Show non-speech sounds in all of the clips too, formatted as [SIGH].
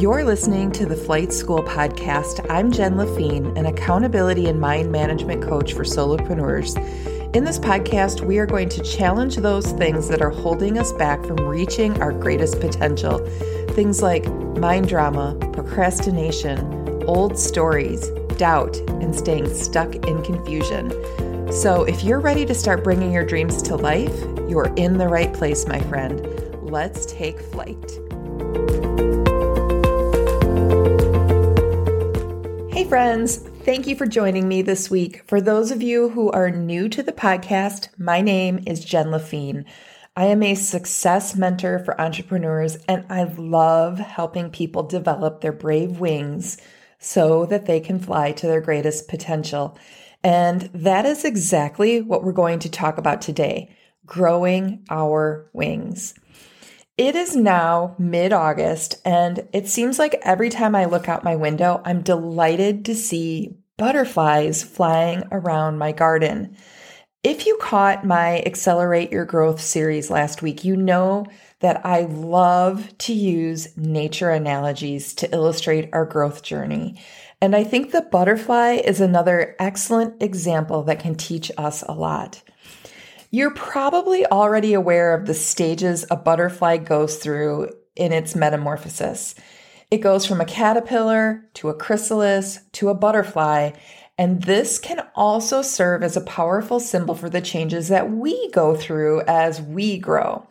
You're listening to the Flight School podcast. I'm Jen Lafine, an accountability and mind management coach for solopreneurs. In this podcast, we are going to challenge those things that are holding us back from reaching our greatest potential. Things like mind drama, procrastination, old stories, doubt, and staying stuck in confusion. So, if you're ready to start bringing your dreams to life, you're in the right place, my friend. Let's take flight. Hey, friends. Thank you for joining me this week. For those of you who are new to the podcast, my name is Jen Lafine. I am a success mentor for entrepreneurs, and I love helping people develop their brave wings so that they can fly to their greatest potential. And that is exactly what we're going to talk about today growing our wings. It is now mid August, and it seems like every time I look out my window, I'm delighted to see butterflies flying around my garden. If you caught my Accelerate Your Growth series last week, you know that I love to use nature analogies to illustrate our growth journey. And I think the butterfly is another excellent example that can teach us a lot. You're probably already aware of the stages a butterfly goes through in its metamorphosis. It goes from a caterpillar to a chrysalis to a butterfly, and this can also serve as a powerful symbol for the changes that we go through as we grow.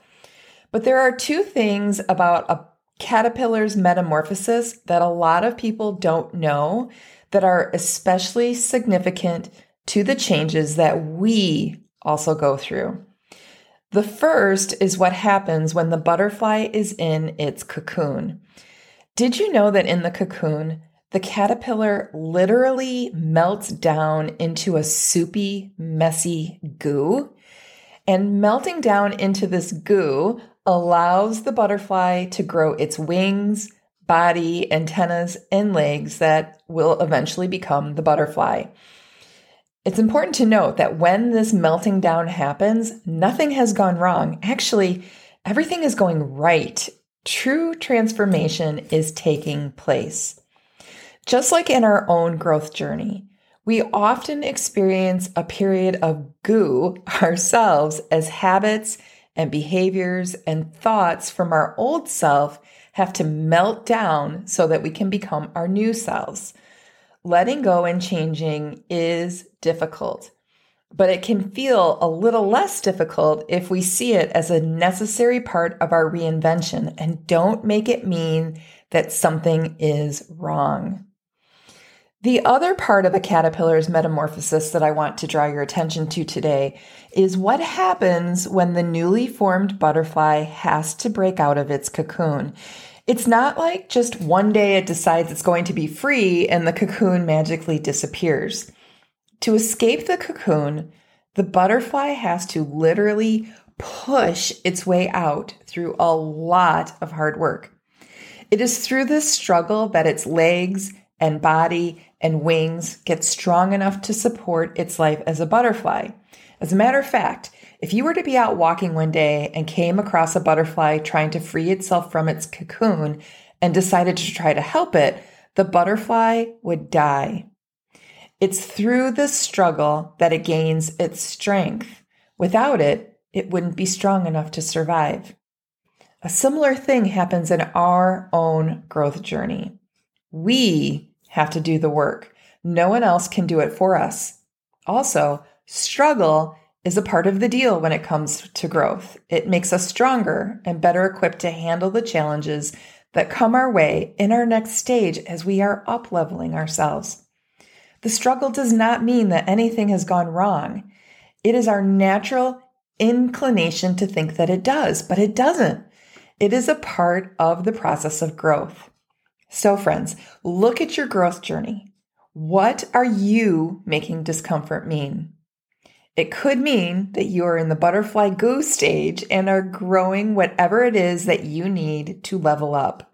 But there are two things about a caterpillar's metamorphosis that a lot of people don't know that are especially significant to the changes that we also go through. The first is what happens when the butterfly is in its cocoon. Did you know that in the cocoon, the caterpillar literally melts down into a soupy, messy goo? And melting down into this goo allows the butterfly to grow its wings, body, antennas, and legs that will eventually become the butterfly. It's important to note that when this melting down happens, nothing has gone wrong. Actually, everything is going right. True transformation is taking place. Just like in our own growth journey, we often experience a period of goo [LAUGHS] ourselves as habits and behaviors and thoughts from our old self have to melt down so that we can become our new selves letting go and changing is difficult, but it can feel a little less difficult if we see it as a necessary part of our reinvention and don't make it mean that something is wrong. The other part of a caterpillar's metamorphosis that I want to draw your attention to today is what happens when the newly formed butterfly has to break out of its cocoon. It's not like just one day it decides it's going to be free and the cocoon magically disappears. To escape the cocoon, the butterfly has to literally push its way out through a lot of hard work. It is through this struggle that its legs and body and wings get strong enough to support its life as a butterfly. As a matter of fact, if you were to be out walking one day and came across a butterfly trying to free itself from its cocoon and decided to try to help it, the butterfly would die. It's through this struggle that it gains its strength. Without it, it wouldn't be strong enough to survive. A similar thing happens in our own growth journey. We have to do the work. No one else can do it for us. Also, struggle is a part of the deal when it comes to growth. It makes us stronger and better equipped to handle the challenges that come our way in our next stage as we are up leveling ourselves. The struggle does not mean that anything has gone wrong. It is our natural inclination to think that it does, but it doesn't. It is a part of the process of growth. So, friends, look at your growth journey. What are you making discomfort mean? It could mean that you are in the butterfly goo stage and are growing whatever it is that you need to level up.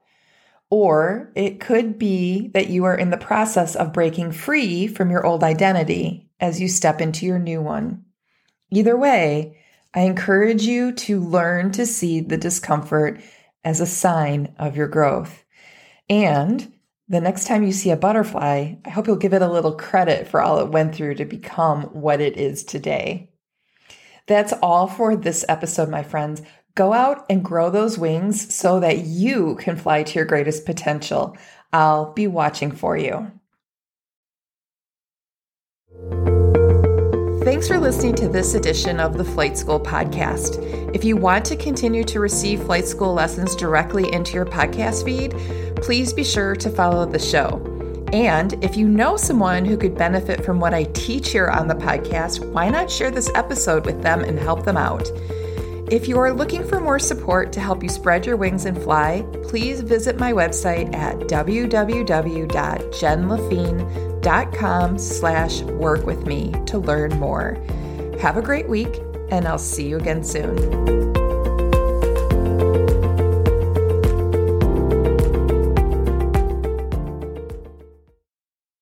Or it could be that you are in the process of breaking free from your old identity as you step into your new one. Either way, I encourage you to learn to see the discomfort as a sign of your growth. And the next time you see a butterfly, I hope you'll give it a little credit for all it went through to become what it is today. That's all for this episode, my friends. Go out and grow those wings so that you can fly to your greatest potential. I'll be watching for you. Thanks for listening to this edition of the Flight School Podcast. If you want to continue to receive flight school lessons directly into your podcast feed, please be sure to follow the show. And if you know someone who could benefit from what I teach here on the podcast, why not share this episode with them and help them out? If you are looking for more support to help you spread your wings and fly, please visit my website at www.jenlafine.com slash work with me to learn more. Have a great week, and I'll see you again soon.